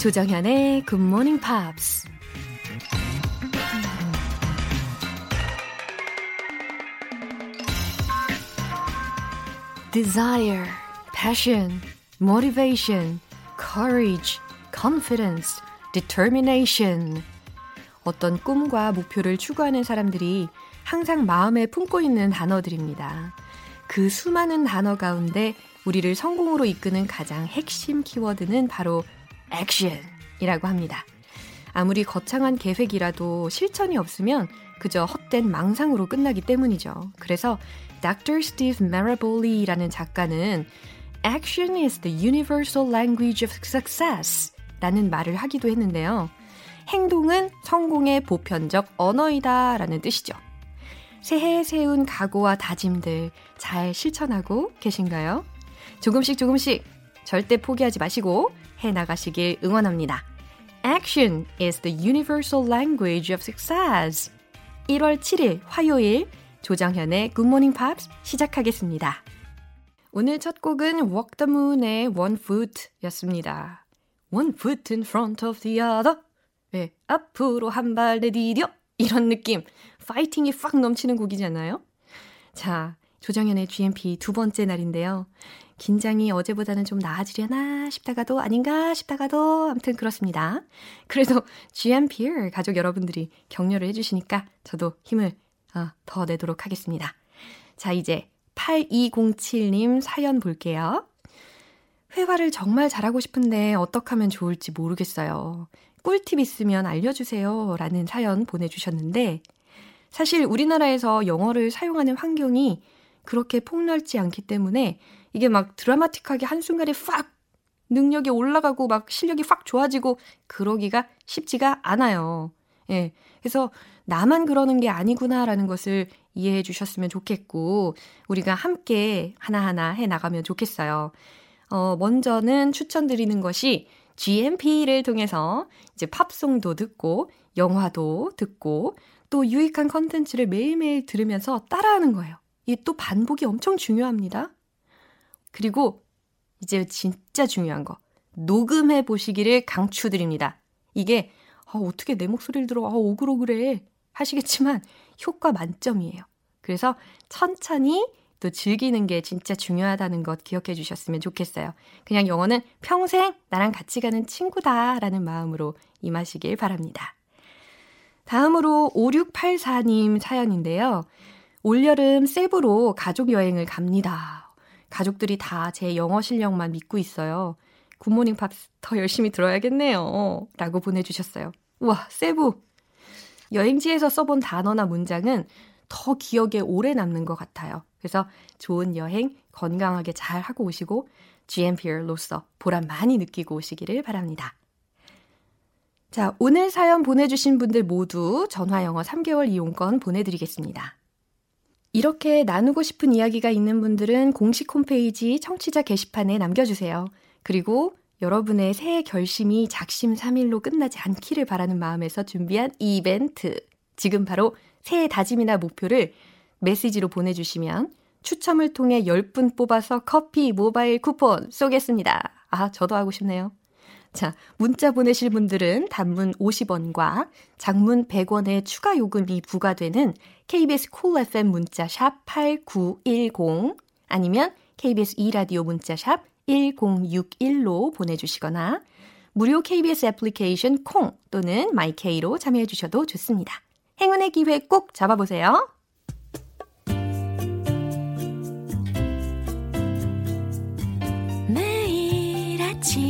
조정현의 Good Morning Pops. Desire, passion, motivation, courage, confidence, determination. 어떤 꿈과 목표를 추구하는 사람들이 항상 마음에 품고 있는 단어들입니다. 그 수많은 단어 가운데 우리를 성공으로 이끄는 가장 핵심 키워드는 바로 액션이라고 합니다. 아무리 거창한 계획이라도 실천이 없으면 그저 헛된 망상으로 끝나기 때문이죠. 그래서 Dr. Steve Maraboli라는 작가는 Action is the universal language of success 라는 말을 하기도 했는데요. 행동은 성공의 보편적 언어이다 라는 뜻이죠. 새해에 세운 각오와 다짐들 잘 실천하고 계신가요? 조금씩 조금씩 절대 포기하지 마시고 해 나가시길 응원합니다. Action is the universal language of success. 1월 7일 화요일 조정현의 Good Morning Pops 시작하겠습니다. 오늘 첫 곡은 Walk the Moon의 One Foot 였습니다. One foot in front of the other. 네, 앞으로 한 발 내디뎌. 이런 느낌. 파이팅이 팍 넘치는 곡이잖아요. 자, 조정현의 GMP 두 번째 날인데요. 긴장이 어제보다는 좀 나아지려나 싶다가도 아닌가 싶다가도 아무튼 그렇습니다. 그래도 GMPR 가족 여러분들이 격려를 해주시니까 저도 힘을 어, 더 내도록 하겠습니다. 자, 이제 8207님 사연 볼게요. 회화를 정말 잘하고 싶은데 어떻게 하면 좋을지 모르겠어요. 꿀팁 있으면 알려주세요. 라는 사연 보내주셨는데, 사실 우리나라에서 영어를 사용하는 환경이 그렇게 폭넓지 않기 때문에 이게 막 드라마틱하게 한순간에 팍 능력이 올라가고 막 실력이 확 좋아지고 그러기가 쉽지가 않아요. 예. 그래서 나만 그러는 게 아니구나라는 것을 이해해 주셨으면 좋겠고, 우리가 함께 하나하나 해 나가면 좋겠어요. 어, 먼저는 추천드리는 것이 GMP를 통해서 이제 팝송도 듣고, 영화도 듣고, 또 유익한 컨텐츠를 매일매일 들으면서 따라하는 거예요. 이게 또 반복이 엄청 중요합니다. 그리고 이제 진짜 중요한 거. 녹음해 보시기를 강추드립니다. 이게 아, 어떻게 내 목소리를 들어? 아, 오글오글해. 하시겠지만 효과 만점이에요. 그래서 천천히 또 즐기는 게 진짜 중요하다는 것 기억해 주셨으면 좋겠어요. 그냥 영어는 평생 나랑 같이 가는 친구다라는 마음으로 임하시길 바랍니다. 다음으로 5684님 사연인데요. 올여름 세부로 가족 여행을 갑니다. 가족들이 다 제 영어 실력만 믿고 있어요. 굿모닝 팝스 더 열심히 들어야겠네요. 라고 보내주셨어요. 우와, 세부! 여행지에서 써본 단어나 문장은 더 기억에 오래 남는 것 같아요. 그래서 좋은 여행 건강하게 잘 하고 오시고 GMPR로서 보람 많이 느끼고 오시기를 바랍니다. 자, 오늘 사연 보내주신 분들 모두 전화영어 3개월 이용권 보내드리겠습니다. 이렇게 나누고 싶은 이야기가 있는 분들은 공식 홈페이지 청취자 게시판에 남겨주세요. 그리고 여러분의 새해 결심이 작심삼일로 끝나지 않기를 바라는 마음에서 준비한 이벤트. 지금 바로 새해 다짐이나 목표를 메시지로 보내주시면 추첨을 통해 10분 뽑아서 커피 모바일 쿠폰 쏘겠습니다. 아, 저도 하고 싶네요. 자, 문자 보내실 분들은 단문 50원과 장문 100원의 추가 요금이 부과되는 KBS 콜 cool FM 문자 샵 8910 아니면 KBS 2라디오 문자 샵 1061로 보내 주시거나 무료 KBS 애플리케이션 콩 또는 마이케이로 참여해 주셔도 좋습니다. 행운의 기회 꼭 잡아 보세요. 매일 아침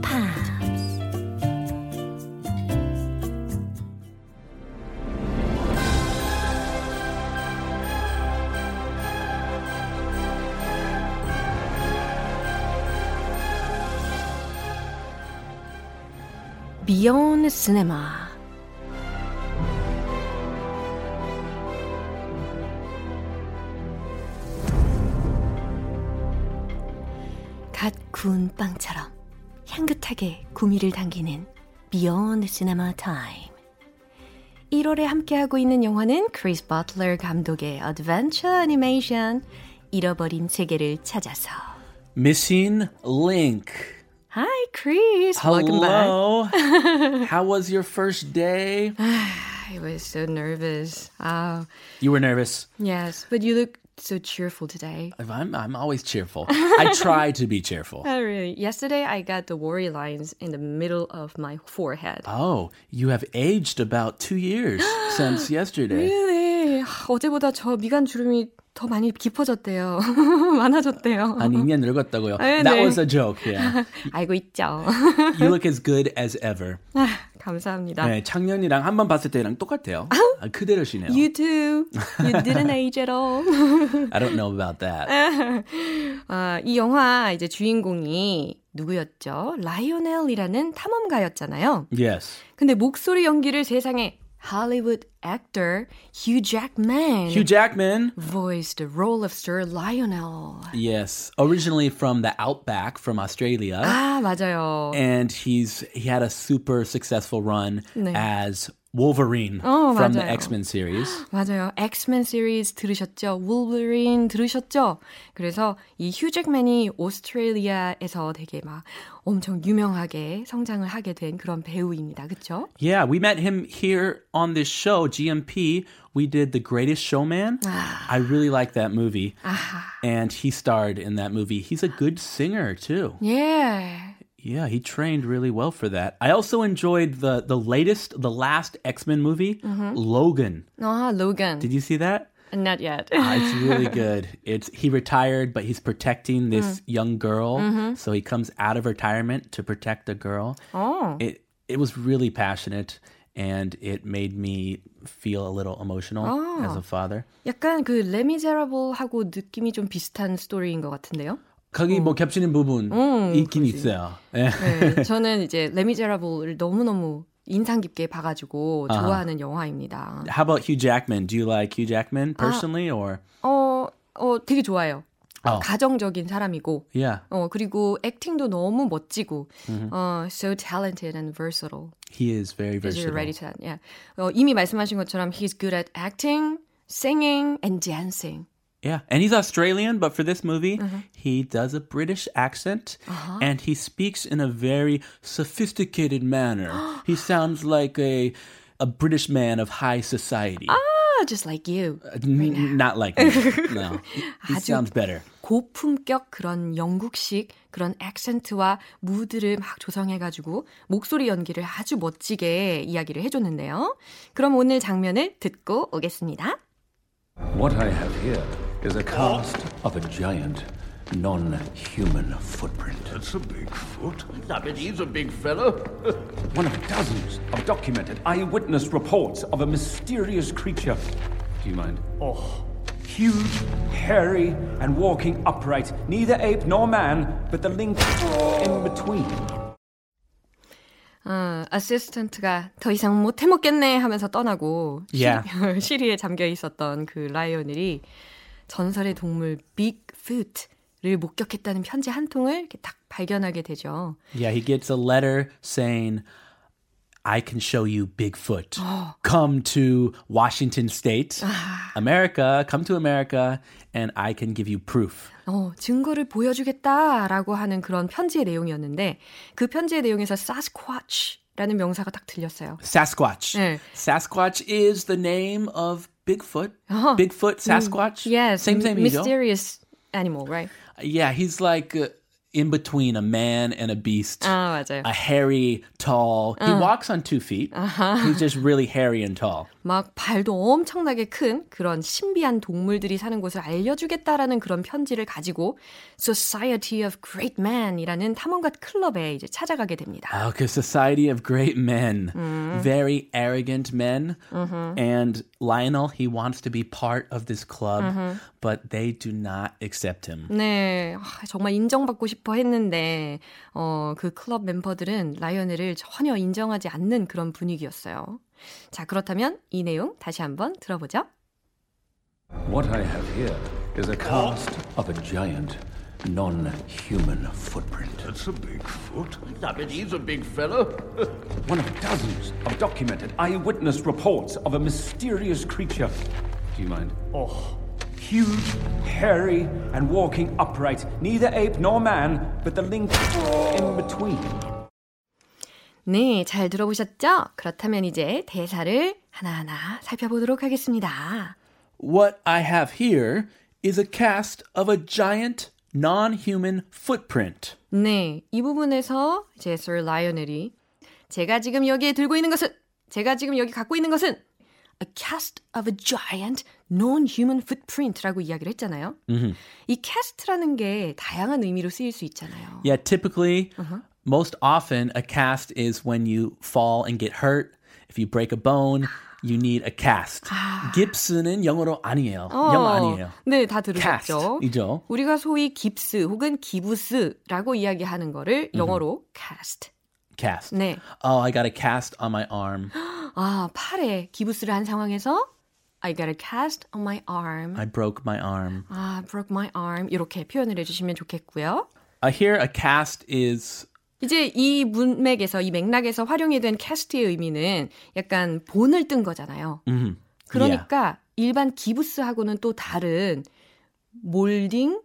Beyond Cinema 갓 구운 빵처럼 향긋하게 구미를 당기는 Beyond Cinema Time. 1월에 함께하고 있는 영화는 크리스 버틀러 감독의 어드벤처 애니메이션 잃어버린 세계를 찾아서 Missing Link. Hi Chris, welcome Hello. How was your first day? back. I was so nervous. Oh, You were nervous. yes, but you look so cheerful today. I'm I'm always cheerful. I try to be cheerful. Oh, really? Yesterday I got the worry lines in the middle of my forehead. Oh, you have aged about two years since yesterday. really? 어제보다 저 미간 주름이 더 많이 깊어졌대요. 많아졌대요. 한 2년 늙었다고요. 네, That 네. was a joke. Yeah. 알고 있죠. You look as good as ever. 아, 감사합니다. 네, 작년이랑 한 번 봤을 때랑 똑같아요. 아, 그대로시네요. You too. You didn't age at all. I don't know about that. 아, 이 영화 이제 주인공이 누구였죠? 라이오넬이라는 탐험가였잖아요. Yes. 근데 목소리 연기를 세상에 Hollywood actor Hugh Jackman Hugh Jackman. voiced the role of Sir Lionel. Yes. Originally from the outback from Australia. 아, 맞아요. and he's he had a super successful run 네. as Wolverine 어, from the 맞아요. X-Men series. 맞아요. 엑스맨 시리즈 들으셨죠? 울버린 들으셨죠? 그래서 이 휴잭맨이 오스트레일리아에서 되게 막 엄청 유명하게 성장을 하게 된 그런 배우입니다. 그쵸? Yeah, we met him here on this show, GMP. We did The Greatest Showman. I really like that movie. And he starred in that movie. He's a good singer too. 예. Yeah, he trained really well for that. I also enjoyed the the latest, the last X-Men movie, Logan. 아, 로건. Did you see that? Not yet. Ah, it's really good. It's he retired, but he's protecting this young girl. So he comes out of retirement to protect the girl. 어. It it was really passionate, and it made me feel a little emotional as a father. 약간 그 레미제라블하고 느낌이 좀 비슷한 스토리인 것 같은데요. 거기 뭐 겹치는 부분 있긴 있어요. 예. 네, 저는 이제 레미제라블을 너무 너무 인상 깊게 봐가지고 좋아하는 영화입니다. How about Hugh Jackman? Do you like Hugh Jackman personally, or 어, 어, 되게 좋아요. 어. 가정적인 사람이고, yeah, 어, 그리고 액팅도 너무 멋지고, 어, so talented and versatile. he is very versatile. ready to that? Yeah. 어, 이미 말씀하신 것처럼 he's good at acting, singing, and dancing. Yeah, and he's Australian, but for this movie, he does a British accent and he speaks in a very sophisticated manner. he sounds like a a British man of high society. Ah, just like you. N- not like me. No, he, he 아주- sounds better. 고품격 그런 영국식 그런 액센트와 무드를 막 조성해가지고 목소리 연기를 아주 멋지게 이야기를 해줬는데요. 그럼 오늘 장면을 듣고 오겠습니다. What I have here is a cast of a giant, non-human footprint. That's a big foot. I bet he's a big fellow. One of dozens of documented eyewitness reports of a mysterious creature. Do you mind? Oh. Huge, hairy, and walking upright. Neither ape nor man, but the link in between. 어, 어시스턴트가 더 이상 못 해먹겠네 하면서 떠나고 Yeah. 시리, 시리에 잠겨 있었던 그 라이오넬이 전설의 동물 빅푸트를 목격했다는 편지 한 통을 이렇게 딱 발견하게 되죠. Yeah, he gets a letter saying, I can show you Bigfoot. Come to Washington State, America, come to America, and I can give you proof. 어, 증거를 보여주겠다라고 하는 그런 편지의 내용이었는데 그 편지의 내용에서 Sasquatch라는 명사가 딱 들렸어요. Sasquatch. 네. Sasquatch is the name of Bigfoot. Uh-huh. Bigfoot, Sasquatch. Yes, Same, same, 이죠? mysterious animal, right? Yeah, he's like uh, in between a man and a beast. 아, 맞아요. a hairy, tall. He walks on two feet. He's just really hairy and tall. 막 발도 엄청나게 큰 그런 신비한 동물들이 사는 곳을 알려주겠다라는 그런 편지를 가지고 Society of Great Men이라는 탐험가 클럽에 이제 찾아가게 됩니다. Okay, Society of Great Men. Very arrogant men. And Lionel, he wants to be part of this club, but they do not accept him. 네, 아, 정말 인정받고 싶어 했는데 어, 그 클럽 멤버들은 라이오넬을 전혀 인정하지 않는 그런 분위기였어요. 자, 그렇다면 이 내용 다시 한번 들어보죠. What I have here is a cast of a giant, non-human footprint. That's a big foot. I bet he's a big fellow. One of dozens of documented eyewitness reports of a mysterious creature. Do you mind? Oh. Huge, hairy, and walking upright. Neither ape nor man, but the link in between. 네, 잘 들어보셨죠? 그렇다면 이제 대사를 하나하나 살펴보도록 하겠습니다. What I have here is a cast of a giant non-human footprint. 네, 이 부분에서 이제 Sir Lionel이 제가 지금 여기에 들고 있는 것은 제가 지금 여기 갖고 있는 것은 a cast of a giant non-human footprint라고 이야기를 했잖아요. 이 cast라는 게 다양한 의미로 쓰일 수 있잖아요. Yeah, typically, most often, a cast is when you fall and get hurt. If you break a bone, you need a cast. 깁스는 영어로 아니에요. 영어 아니에요. 네, 다 들으셨죠? cast이죠. 우리가 소위 깁스 혹은 기부스라고 이야기하는 거를 영어로 cast. Cast. 네. Oh, I got a cast on my arm. 아, 팔에 기부스를 한 상황에서 I got a cast on my arm. I broke my arm. 아, broke my arm. 이렇게 표현을 해주시면 좋겠고요. Uh, here, a cast is 이제 이 문맥에서, 이 맥락에서 활용이 된 캐스트의 의미는 약간 본을 뜬 거잖아요. mhm. 그러니까 일반 기부스하고는 또 다른 몰딩?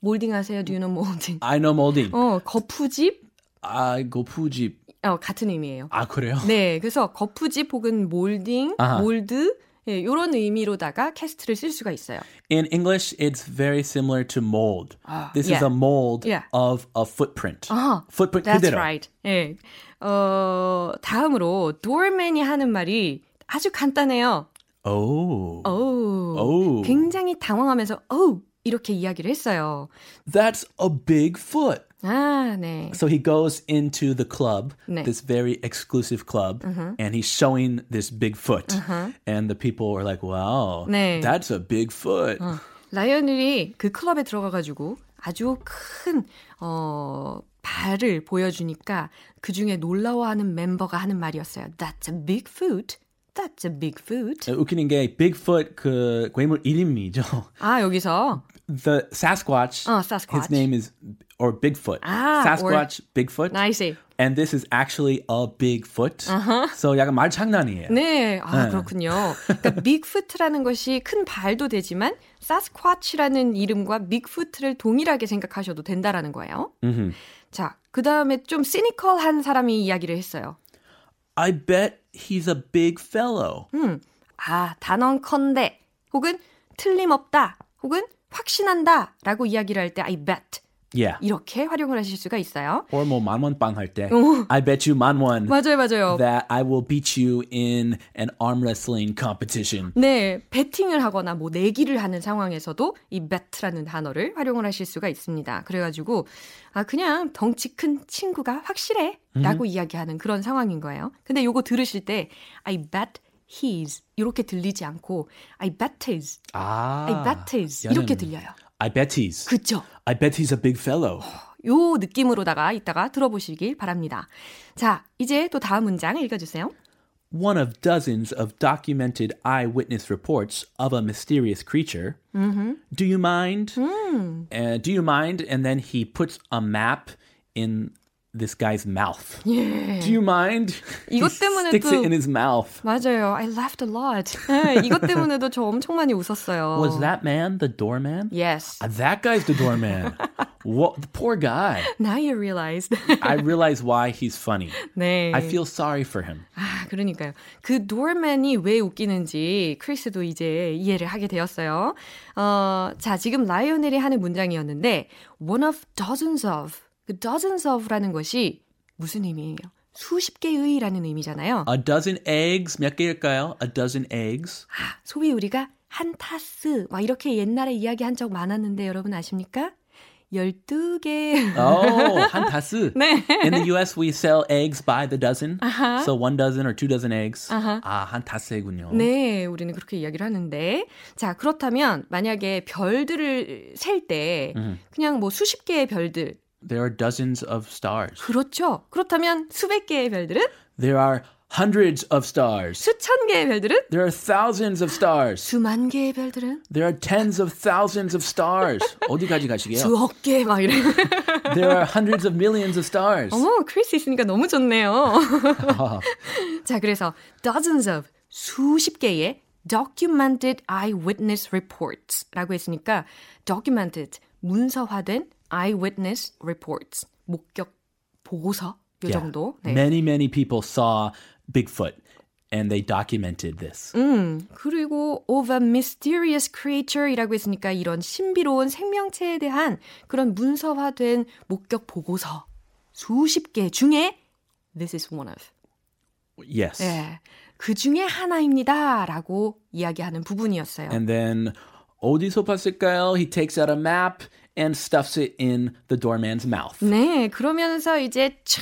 몰딩 아세요? Do you know molding? I know molding. 어, 거푸집? I go 푸집. 어, 같은 의미예요. 아 그래요? 네, 그래서 거푸집 혹은 몰딩, 아하. 몰드, 예, 이런 의미로다가 캐스트를 쓸 수가 있어요. In English, it's very similar to mold. This is yeah. a mold Yeah. of a footprint. 아, footprint That's 그대로. right. 예. 어, 다음으로 doorman이 하는 말이 아주 간단해요. Oh, 오. Oh. 굉장히 당황하면서 오 이렇게 이야기를 했어요. that's a big foot. 아, 네. So he goes into the club, 네. this very exclusive club, and he's showing this big foot. And the people are like, wow, 네. that's a big foot. 라이언이 그 클럽에 들어가가지고 아주 큰, 어, 발을 보여주니까 그 중에 놀라워하는 멤버가 하는 말이었어요. That's a big foot. That's a big foot. 웃기는 게 Bigfoot 그 괴물 이름이죠. 아, 여기서 The Sasquatch, 어, Sasquatch. his name is, or Bigfoot. 아, Sasquatch, Bigfoot. I see. And this is actually a Bigfoot. So 약간 말 장난이에요. 네, 아, 네. 그렇군요. 그러니까 빅푸트라는 것이 큰 발도 되지만 사스쿼치라는 이름과 빅푸트를 동일하게 생각하셔도 된다라는 거예요. 자, 그 다음에 좀 시니컬한 사람이 이야기를 했어요. I bet he's a big fellow. 아, 단언컨대 혹은 틀림없다 혹은 확신한다 라고 이야기를 할 때 I bet Yeah. 이렇게 활용을 하실 수가 있어요. Or 뭐 만원 빵할 때. I bet you 만원 맞아요, 맞아요. that I will beat you in an arm wrestling competition. 네, 배팅을 하거나 뭐 내기를 하는 상황에서도 이 bet라는 단어를 활용을 하실 수가 있습니다. 그래가지고 아 그냥 덩치 큰 친구가 확실해라고 이야기하는 그런 상황인 거예요. 근데 요거 들으실 때 I bet he's 이렇게 들리지 않고 I bet his, 아. I bet his 얘는 이렇게 들려요. I bet he's. 그쵸? I bet he's a big fellow. 요 느낌으로다가 이따가 들어보시길 바랍니다. 자, 이제 또 다음 문장 읽어주세요. One of dozens of documented eyewitness reports of a mysterious creature. Do you mind? Uh, do you mind? And then he puts a map in this guy's mouth. Do you mind? 이것 he 때문에 sticks 또- it in his mouth. 맞아요. I laughed a lot. 네, 이것 때문에도 저 엄청 많이 웃었어요. Was that man the doorman? Yes. Uh, That guy's the doorman. what? The poor guy. Now you realized. I realize why he's funny. 네. I feel sorry for him. 아, 그러니까요. 그 doorman이 왜 웃기는지 크리스도 이제 이해를 하게 되었어요. 어, 자, 지금 라이오넬이 하는 문장이었는데 one of dozens of 그 dozens of라는 것이 무슨 의미예요? 수십 개의라는 의미잖아요. A dozen eggs. 몇 개일까요? A dozen eggs. 아, 소위 우리가 한 타스 막 이렇게 옛날에 이야기한 적 많았는데 여러분 아십니까? 12개. Oh, 한 다스. 네. In the U.S., we sell eggs by the dozen. So one dozen or two dozen eggs. 아, 한 다스군요. 네, 우리는 그렇게 이야기를 하는데. 자, 그렇다면 만약에 별들을 셀때 그냥 뭐 수십 개의 별들. There are dozens of stars. 그렇죠. 그렇다면 수백 개의 별들은 There are hundreds of stars. 수천 개의 별들은? There are thousands of stars. 수만 개의 별들은? There are tens of thousands of stars. 어디까지 가시게요? 수억 개 막 이래. There are hundreds of millions of stars. 어머, 크리스 있으니까 너무 좋네요. 자, 그래서 dozens of 수십 개의 documented eyewitness reports라고 했으니까 documented 문서화된 eyewitness reports 목격 보고서 요 Yeah. 정도. 네. Many, many people saw Bigfoot and they documented this. 음, 그리고 of a mysterious creature이라고 했으니까 이런 신비로운 생명체에 대한 그런 문서화된 목격 보고서 수십 개 중에 this is one of. Yes. 예. 그 중에 하나입니다라고 이야기하는 부분이었어요. And then 어디서 봤을까요? He takes out a map and stuffs it in the doorman's mouth. 네, 그러면서 이제 촥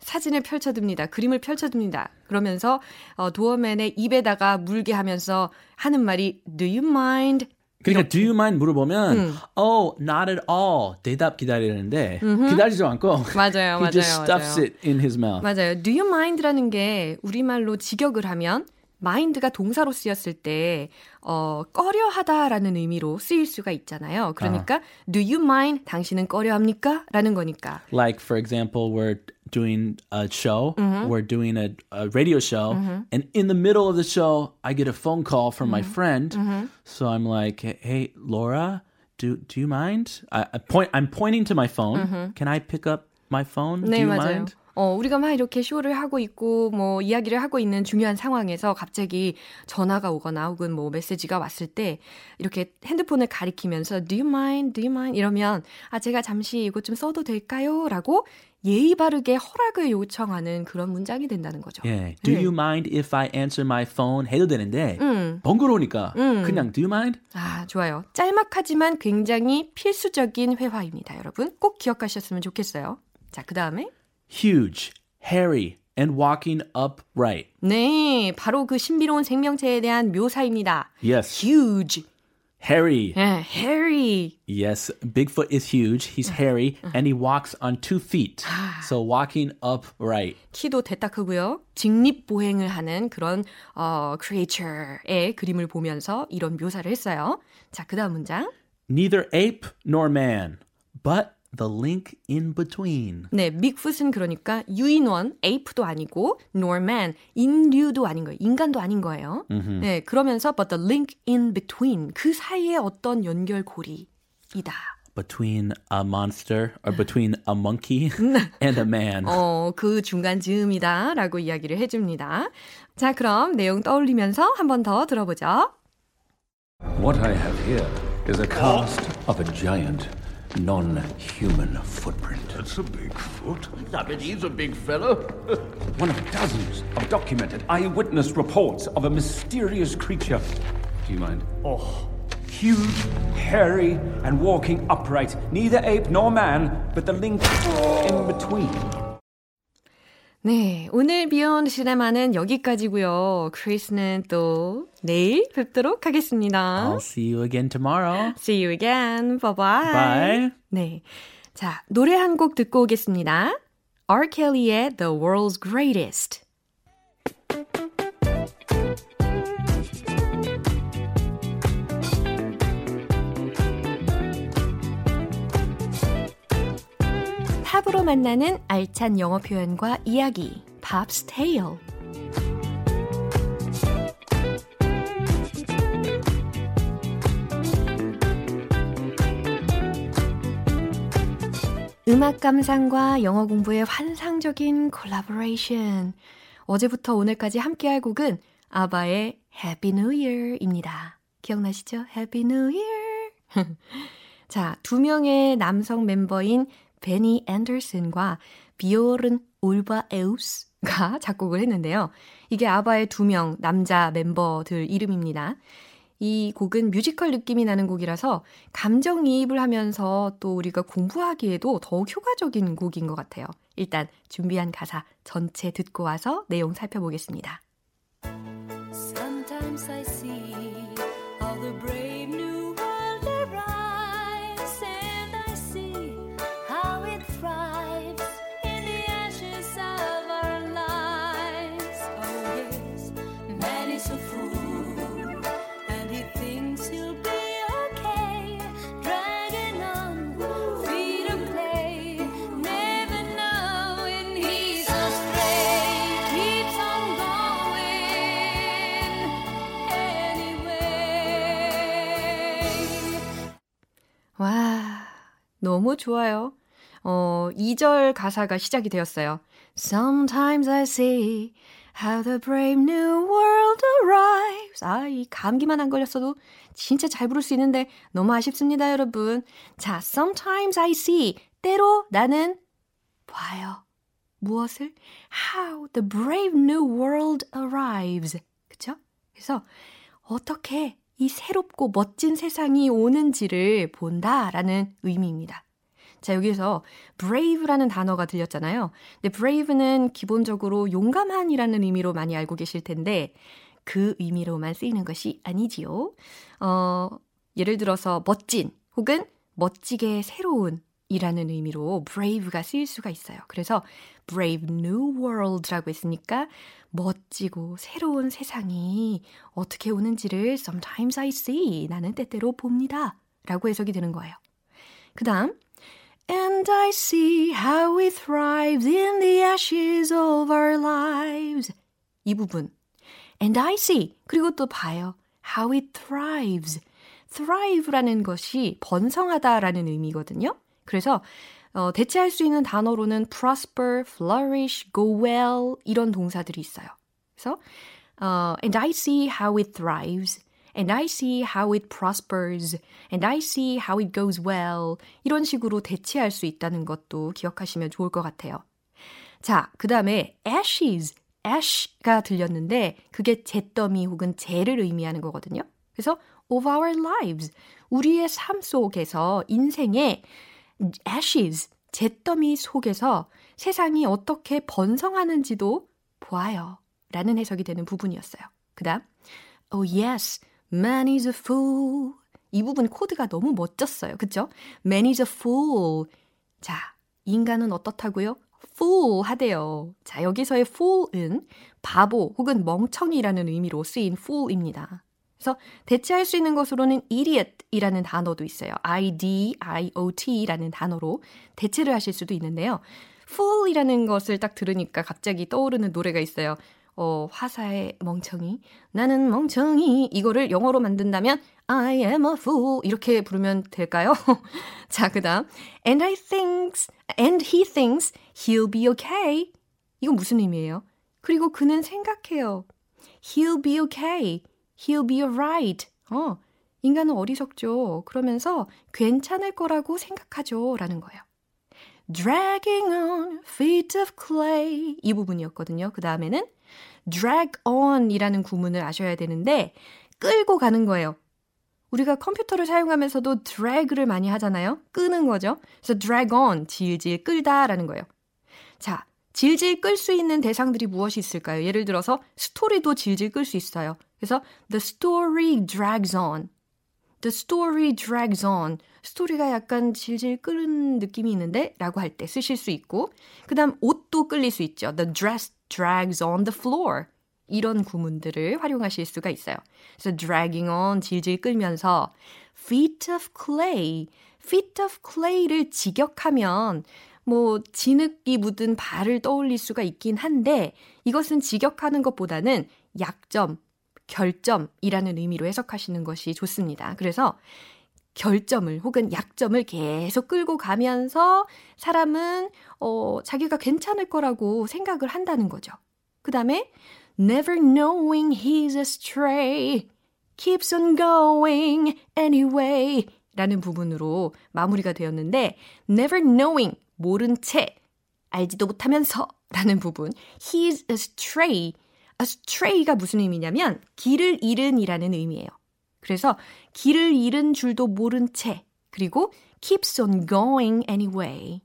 사진을 펼쳐둡니다. 그림을 펼쳐둡니다. 그러면서 어, 도어맨의 입에다가 물게 하면서 하는 말이 Do you mind? 그러니까 do you mind 물어보면 oh not at all 대답 기다리는데 기다리지 않고 맞아요, he just 맞아요, stuffs 맞아요. it in his mouth. 맞아요. Do you mind라는 게 우리말로 직역을 하면 mind가 동사로 쓰였을 때 어, 꺼려하다라는 의미로 쓰일 수가 있잖아요. 그러니까 do you mind 당신은 꺼려합니까? 라는 거니까. Like for example, we're doing a show, we're doing a, a radio show, and in the middle of the show, I get a phone call from my friend. So I'm like, "Hey, Laura, do do you mind?" I, I point. I'm pointing to my phone. Can I pick up my phone? 네, do you 맞아요. mind? 어, 우리가 막 이렇게 쇼를 하고 있고, 뭐, 이야기를 하고 있는 중요한 상황에서 갑자기 전화가 오거나 혹은 뭐 메시지가 왔을 때, 이렇게 핸드폰을 가리키면서, do you mind? do you mind? 이러면, 아, 제가 잠시 이거 좀 써도 될까요? 라고 예의 바르게 허락을 요청하는 그런 문장이 된다는 거죠. Yeah. Do you mind if I answer my phone? 해도 되는데 음. 번거로우니까 그냥 do you mind? 아, 좋아요. 짤막하지만 굉장히 필수적인 회화입니다, 여러분. 꼭 기억하셨으면 좋겠어요. 자, 그 다음에. Huge, hairy, and walking upright. 네, 바로 그 신비로운 생명체에 대한 묘사입니다. Yes. huge. Hairy. 예, hairy. Yes, Bigfoot is huge. He's hairy and he walks on two feet. So walking upright. 키도 대따 크고요. 직립보행을 하는 그런 어 creature의 그림을 보면서 이런 묘사를 했어요. 자, 그다음 문장. Neither ape nor man, but the link in between. 네, 빅풋은 그러니까 유인원, 에이프도 아니고 nor man, 인류도 아닌 거예요. 인간도 아닌 거예요. 네, 그러면서 but the link in between 그 사이에 어떤 연결고리이다. Between a monster or between a monkey and a man. 어, 그 중간 즈음이다라고 이야기를 해 줍니다. 자, 그럼 내용 떠올리면서 한 번 더 들어보죠. What I have here is a cast of a giant, non-human footprint. That's a big foot. I bet he's a big fellow. One of dozens of documented eyewitness reports of a mysterious creature. Do you mind? Oh. Huge, hairy, and walking upright. Neither ape nor man, but the link in between. 네, 오늘 비욘드 시네마는 여기까지고요. 크리스는 또 내일 뵙도록 하겠습니다. I'll see you again tomorrow. See you again. Bye bye. Bye. 네. 자, 노래 한 곡 듣고 오겠습니다. R. Kelly의 The World's Greatest. 팝으로 만나는 알찬 영어 표현과 이야기. Pop's Tale. 음악 감상과 영어 공부의 환상적인 콜라보레이션. 어제부터 오늘까지 함께할 곡은 아바의 Happy New Year입니다. 기억나시죠? Happy New Year. 자, 두 명의 남성 멤버인 베니 앤더슨과 비오른 울바 에우스가 작곡을 했는데요. 이게 아바의 두 명 남자 멤버들 이름입니다. 이 곡은 뮤지컬 느낌이 나는 곡이라서 감정이입을 하면서 또 우리가 공부하기에도 더욱 효과적인 곡인 것 같아요. 일단 준비한 가사 전체 듣고 와서 내용 살펴보겠습니다. 너무 좋아요. 어, 2절 가사가 시작이 되었어요. Sometimes I see how the brave new world arrives. 아, 이 감기만 안 걸렸어도 진짜 잘 부를 수 있는데 너무 아쉽습니다, 여러분. 자, sometimes I see. 때로 나는 봐요. 무엇을? How the brave new world arrives. 그쵸? 그래서 어떻게 이 새롭고 멋진 세상이 오는지를 본다라는 의미입니다. 자, 여기서 brave라는 단어가 들렸잖아요. 근데 brave는 기본적으로 용감한이라는 의미로 많이 알고 계실 텐데 그 의미로만 쓰이는 것이 아니지요. 어, 예를 들어서 멋진 혹은 멋지게 새로운 이라는 의미로 brave가 쓰일 수가 있어요. 그래서 brave new world라고 했으니까 멋지고 새로운 세상이 어떻게 오는지를 sometimes I see 나는 때때로 봅니다. 라고 해석이 되는 거예요. 그 다음 And I see how we thrive in the ashes of our lives. 이 부분. And I see. 그리고 또 봐요. How it thrives. thrive라는 것이 번성하다라는 의미거든요. 그래서 어, 대체할 수 있는 단어로는 prosper, flourish, go well 이런 동사들이 있어요. 그래서 어, and I see how it thrives. And I see how it prospers. And I see how it goes well. 이런 식으로 대체할 수 있다는 것도 기억하시면 좋을 것 같아요. 자, 그 다음에 ashes. ash가 들렸는데 그게 잿더미 혹은 재를 의미하는 거거든요. 그래서 of our lives. 우리의 삶 속에서 인생의 ashes, 잿더미 속에서 세상이 어떻게 번성하는지도 보아요. 라는 해석이 되는 부분이었어요. 그 다음, oh yes, man is a fool. 이 부분 코드가 너무 멋졌어요. 그쵸? man is a fool. 자, 인간은 어떻다고요? fool 하대요. 자, 여기서의 fool은 바보 혹은 멍청이라는 의미로 쓰인 fool입니다. 그래서 대체할 수 있는 것으로는 idiot이라는 단어도 있어요. I-D-I-O-T라는 단어로 대체를 하실 수도 있는데요. fool이라는 것을 딱 들으니까 갑자기 떠오르는 노래가 있어요. 어, 화사의 멍청이. 나는 멍청이. 이거를 영어로 만든다면 I am a fool. 이렇게 부르면 될까요? 자, 그 다음. And I thinks, and he thinks he'll be okay. 이건 무슨 의미예요? 그리고 그는 생각해요. He'll be okay. He'll be alright. 어, 인간은 어리석죠. 그러면서 괜찮을 거라고 생각하죠. 라는 거예요. dragging on feet of clay 이 부분이었거든요. 그 다음에는 drag on 이라는 구문을 아셔야 되는데 끌고 가는 거예요. 우리가 컴퓨터를 사용하면서도 drag를 많이 하잖아요. 끄는 거죠. 그래서 drag on, 질질 끌다라는 거예요. 자, 질질 끌 수 있는 대상들이 무엇이 있을까요? 예를 들어서 스토리도 질질 끌 수 있어요. 그래서 the story drags on. The story drags on. 스토리가 약간 질질 끄는 느낌이 있는데 라고 할 때 쓰실 수 있고 그 다음 옷도 끌릴 수 있죠. The dress drags on the floor. 이런 구문들을 활용하실 수가 있어요. 그래서 dragging on 질질 끌면서 feet of clay. feet of clay를 직역하면 뭐 진흙이 묻은 발을 떠올릴 수가 있긴 한데 이것은 직역하는 것보다는 약점, 결점이라는 의미로 해석하시는 것이 좋습니다. 그래서 결점을 혹은 약점을 계속 끌고 가면서 사람은 어, 자기가 괜찮을 거라고 생각을 한다는 거죠. 그 다음에 never knowing he's astray keeps on going anyway 라는 부분으로 마무리가 되었는데 never knowing 모른 채 알지도 못하면서 라는 부분 he's astray astray가 무슨 의미냐면 길을 잃은이라는 의미예요. 그래서 길을 잃은 줄도 모른 채 그리고 keeps on going anyway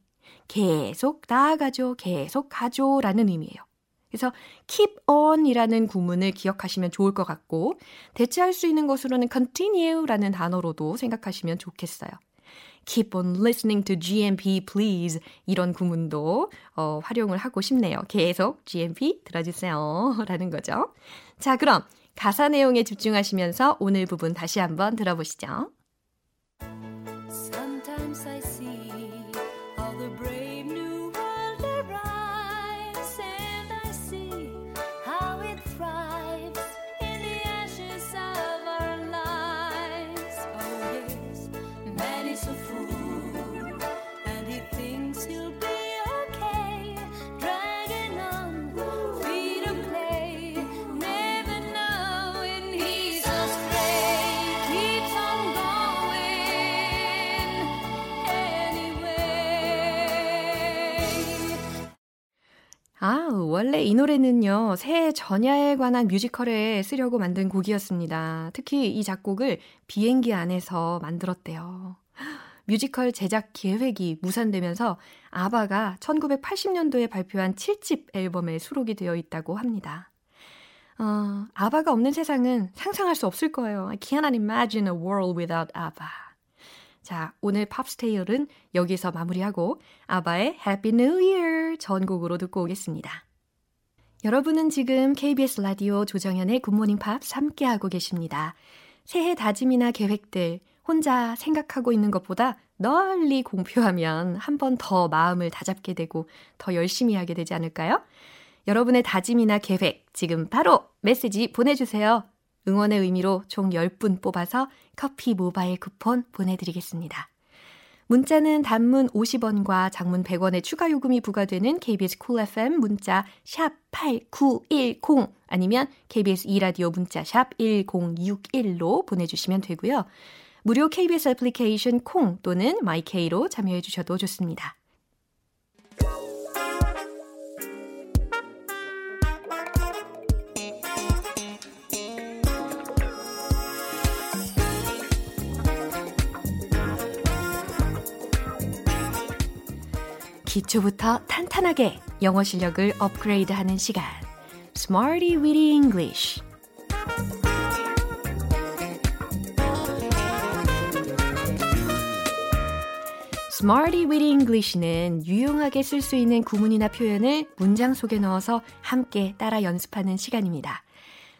계속 나아가죠 계속 가죠라는 의미예요. 그래서 keep on이라는 구문을 기억하시면 좋을 것 같고 대체할 수 있는 것으로는 continue라는 단어로도 생각하시면 좋겠어요. Keep on listening to GMP please 이런 구문도 어, 활용을 하고 싶네요. 계속 GMP 들어주세요 라는 거죠. 자 그럼 가사 내용에 집중하시면서 오늘 부분 다시 한번 들어보시죠. Sometimes I see 원래 이 노래는요, 새해 전야에 관한 뮤지컬에 쓰려고 만든 곡이었습니다. 특히 이 작곡을 비행기 안에서 만들었대요. 뮤지컬 제작 계획이 무산되면서 아바가 1980년도에 발표한 7집 앨범에 수록이 되어 있다고 합니다. 어, 아바가 없는 세상은 상상할 수 없을 거예요. I cannot imagine a world without 아바. 자, 오늘 팝스테이얼은 여기서 마무리하고 아바의 Happy New Year 첫 곡으로 듣고 오겠습니다. 여러분은 지금 KBS 라디오 조정현의 굿모닝 팝스 함께하고 계십니다. 새해 다짐이나 계획들 혼자 생각하고 있는 것보다 널리 공표하면 한 번 더 마음을 다잡게 되고 더 열심히 하게 되지 않을까요? 여러분의 다짐이나 계획 지금 바로 메시지 보내주세요. 응원의 의미로 총 10분 뽑아서 커피 모바일 쿠폰 보내드리겠습니다. 문자는 단문 50원과 장문 100원의 추가 요금이 부과되는 KBS Cool FM 문자 샵 8910 아니면 KBS 2라디오 문자 샵 1061로 보내주시면 되고요. 무료 KBS 애플리케이션 콩 또는 마이케이로 참여해 주셔도 좋습니다. 기초부터 탄탄하게 영어 실력을 업그레이드하는 시간. Smarty Weedy English. Smarty Weedy English는 유용하게 쓸 수 있는 구문이나 표현을 문장 속에 넣어서 함께 따라 연습하는 시간입니다.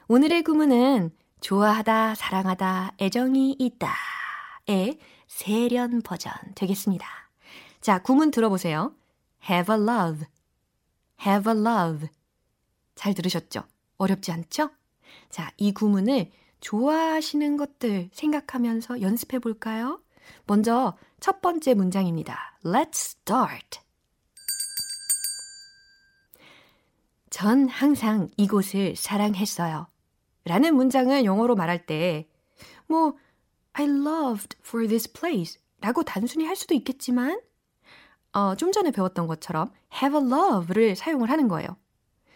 오늘의 구문은 좋아하다, 사랑하다, 애정이 있다의 세련 버전 되겠습니다. 자, 구문 들어보세요. Have a love, have a love. 잘 들으셨죠? 어렵지 않죠? 자, 이 구문을 좋아하시는 것들 생각하면서 연습해 볼까요? 먼저 첫 번째 문장입니다. Let's start. 전 항상 이곳을 사랑했어요. 라는 문장을 영어로 말할 때, 뭐, I loved for this place 라고 단순히 할 수도 있겠지만, 어, 좀 전에 배웠던 것처럼 have a love를 사용을 하는 거예요.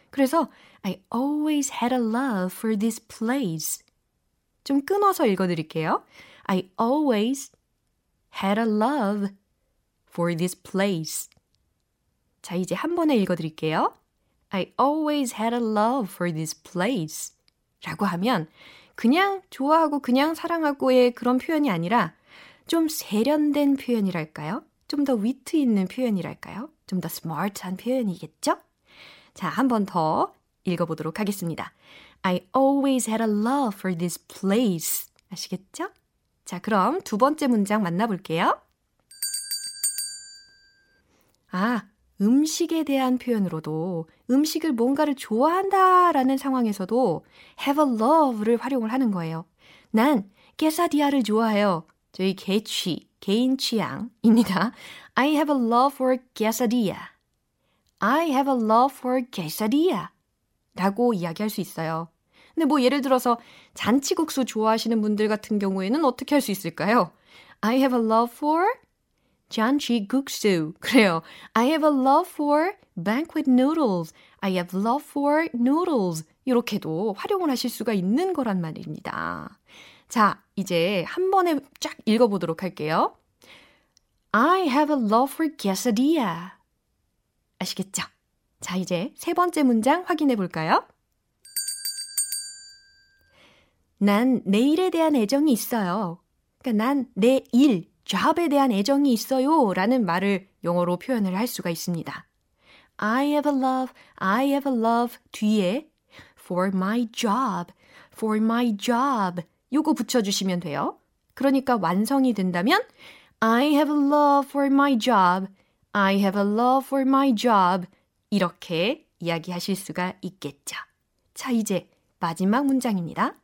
그래서 I always had a love for this place. 좀 끊어서 읽어드릴게요. I always had a love for this place. 자, 이제 한 번에 읽어드릴게요. I always had a love for this place. 라고 하면 그냥 좋아하고 그냥 사랑하고의 그런 표현이 아니라 좀 세련된 표현이랄까요? 좀 더 위트 있는 표현이랄까요? 좀 더 스마트한 표현이겠죠? 자, 한 번 더 읽어보도록 하겠습니다. I always had a love for this place. 아시겠죠? 자, 그럼 두 번째 문장 만나볼게요. 아, 음식에 대한 표현으로도 음식을 뭔가를 좋아한다라는 상황에서도 have a love를 활용을 하는 거예요. 난 게사디아를 좋아해요. 저희 개취, 개인 취향입니다. I have a love for quesadilla. I have a love for quesadilla. 라고 이야기할 수 있어요. 근데 뭐 예를 들어서 잔치국수 좋아하시는 분들 같은 경우에는 어떻게 할 수 있을까요? I have a love for 잔치국수. 그래요. I have a love for banquet noodles. I have love for noodles. 이렇게도 활용을 하실 수가 있는 거란 말입니다. 자, 이제 한 번에 쫙 읽어보도록 할게요. I have a love for quesadilla. 아시겠죠? 자, 이제 세 번째 문장 확인해 볼까요? 난 내일에 대한 애정이 있어요. 그러니까 난 내 일, job에 대한 애정이 있어요. 라는 말을 영어로 표현을 할 수가 있습니다. I have a love, I have a love 뒤에 for my job, for my job 요거 붙여주시면 돼요. 그러니까 완성이 된다면 I have a love for my job, I have a love for my job 이렇게 이야기하실 수가 있겠죠. 자, 이제 마지막 문장입니다.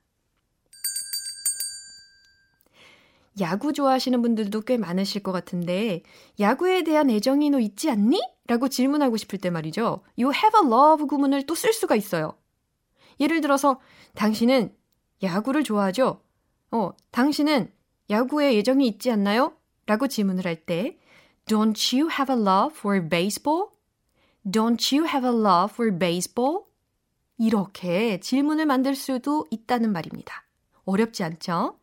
야구 좋아하시는 분들도 꽤 많으실 것 같은데 야구에 대한 애정이 너 있지 않니? 라고 질문하고 싶을 때 말이죠. 이 have a love 구문을 또 쓸 수가 있어요. 예를 들어서 당신은 야구를 좋아하죠? 어, 당신은 야구에 애정이 있지 않나요? 라고 질문을 할 때 Don't you have a love for baseball? Don't you have a love for baseball? 이렇게 질문을 만들 수도 있다는 말입니다. 어렵지 않죠?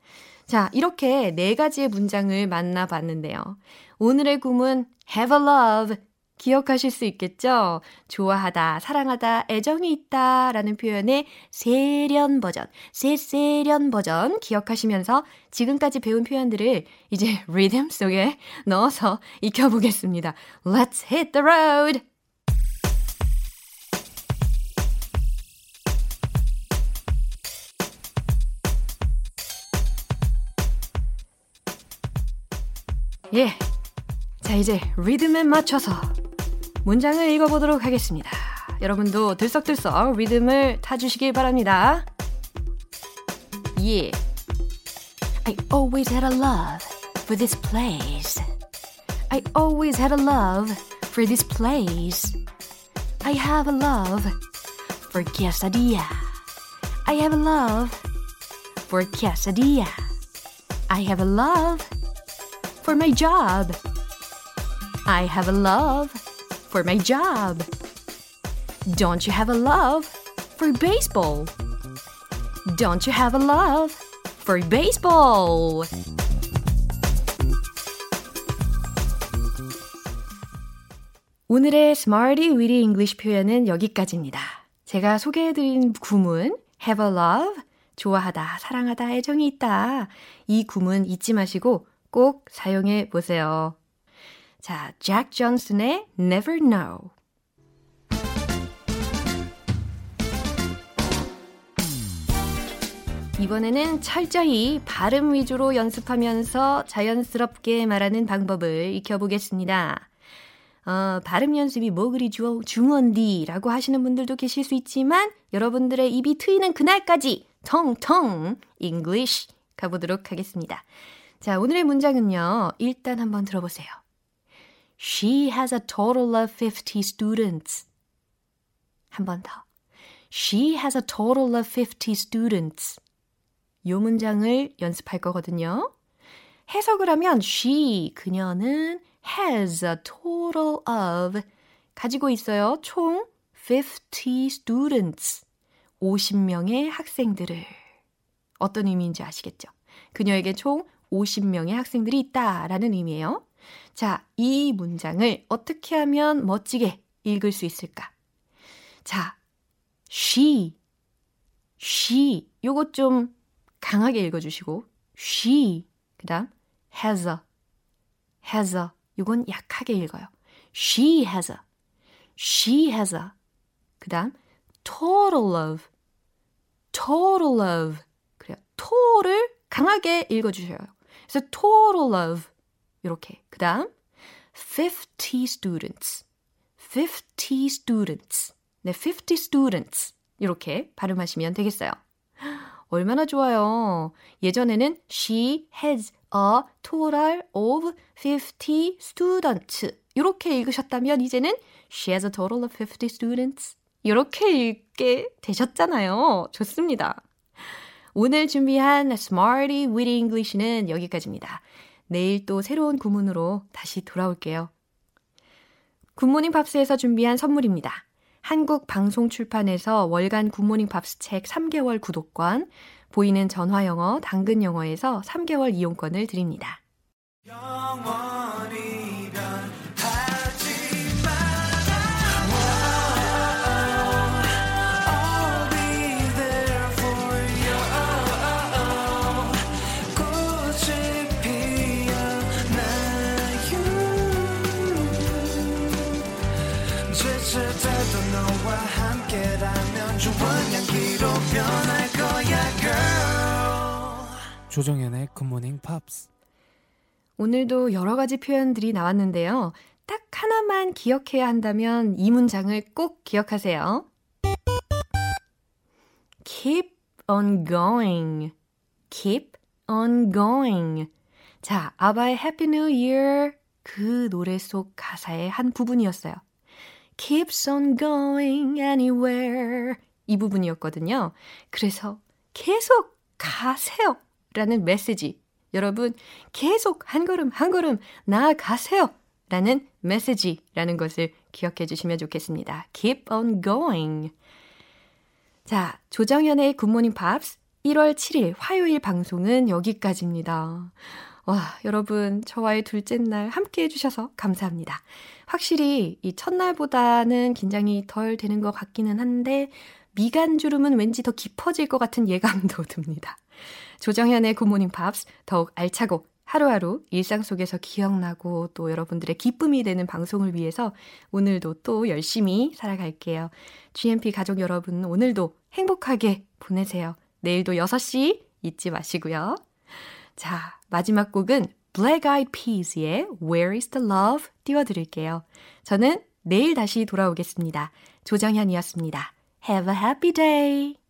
자, 이렇게 네 가지의 문장을 만나봤는데요. 오늘의 구문 have a love 기억하실 수 있겠죠? 좋아하다, 사랑하다, 애정이 있다 라는 표현의 세련 버전, 세세련 버전 기억하시면서 지금까지 배운 표현들을 이제 리듬 속에 넣어서 익혀보겠습니다. Let's hit the road! 예. 자, 이제 리듬에 맞춰서 문장을 읽어보도록 하겠습니다. 여러분도 들썩들썩 리듬을 타주시길 바랍니다. 예. I always had a love for this place. I always had a love for this place. I have a love for quesadilla. I have a love for quesadilla. I have a love for my job. I have a love for my job. Don't you have a love for baseball? Don't you have a love for baseball? 오늘의 Smarty Weedy English 표현은 여기까지입니다. 제가 소개해드린 구문 have a love 좋아하다, 사랑하다, 애정이 있다. 이 구문 잊지 마시고 꼭 사용해 보세요. 자, 잭 존슨의 Never Know. 이번에는 철저히 발음 위주로 연습하면서 자연스럽게 말하는 방법을 익혀보겠습니다. 어, 발음 연습이 뭐 그리 주, 중원디라고 하시는 분들도 계실 수 있지만 여러분들의 입이 트이는 그날까지 텅텅 English 가보도록 하겠습니다. 자, 오늘의 문장은요. 일단 한번 들어보세요. She has a total of 50 students. 한 번 더. She has a total of 50 students. 요 문장을 연습할 거거든요. 해석을 하면 she, 그녀는 has a total of 가지고 있어요. 총 50 students. 50명의 학생들을. 어떤 의미인지 아시겠죠? 그녀에게 총 50명의 학생들이 있다라는 의미예요. 자, 이 문장을 어떻게 하면 멋지게 읽을 수 있을까? 자, she, she, 요것 좀 강하게 읽어주시고, she, 그 다음, has a, has a, 요건 약하게 읽어요. she has a, she has a, 그 다음, total of, total of, 그래요. to를 강하게 읽어주셔요. 그래서 total of, 이렇게. 그 다음, 50 students, 50 students, 네, 50 students, 이렇게 발음하시면 되겠어요. 얼마나 좋아요. 예전에는 she has a total of 50 students. 이렇게 읽으셨다면 이제는 she has a total of 50 students. 이렇게 읽게 되셨잖아요. 좋습니다. 오늘 준비한 Smarty with English는 여기까지입니다. 내일 또 새로운 구문으로 다시 돌아올게요. 굿모닝 팝스에서 준비한 선물입니다. 한국 방송 출판에서 월간 굿모닝 팝스 책 3개월 구독권, 보이는 전화 영어, 당근 영어에서 3개월 이용권을 드립니다. 조정연의 굿모닝 팝스 오늘도 여러 가지 표현들이 나왔는데요. 딱 하나만 기억해야 한다면 이 문장을 꼭 기억하세요. Keep on going. Keep on going. 자, 아바의 Happy New Year 그 노래 속 가사의 한 부분이었어요. Keeps on going anywhere. 이 부분이었거든요. 그래서 계속 가세요. 라는 메시지. 여러분, 계속 한 걸음 한 걸음 나아가세요. 라는 메시지라는 것을 기억해 주시면 좋겠습니다. Keep on going. 자, 조정현의 굿모닝 팝스 1월 7일 화요일 방송은 여기까지입니다. 와, 여러분, 저와의 둘째 날 함께 해주셔서 감사합니다. 확실히 이 첫날보다는 긴장이 덜 되는 것 같기는 한데, 미간주름은 왠지 더 깊어질 것 같은 예감도 듭니다. 조정현의 굿모닝 팝스 더욱 알차고 하루하루 일상 속에서 기억나고 또 여러분들의 기쁨이 되는 방송을 위해서 오늘도 또 열심히 살아갈게요. GMP 가족 여러분 오늘도 행복하게 보내세요. 내일도 6시 잊지 마시고요. 자, 마지막 곡은 Black Eyed Peas의 Where is the Love 띄워드릴게요. 저는 내일 다시 돌아오겠습니다. 조정현이었습니다. Have a happy day!